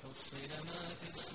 وحصل ما في الصدور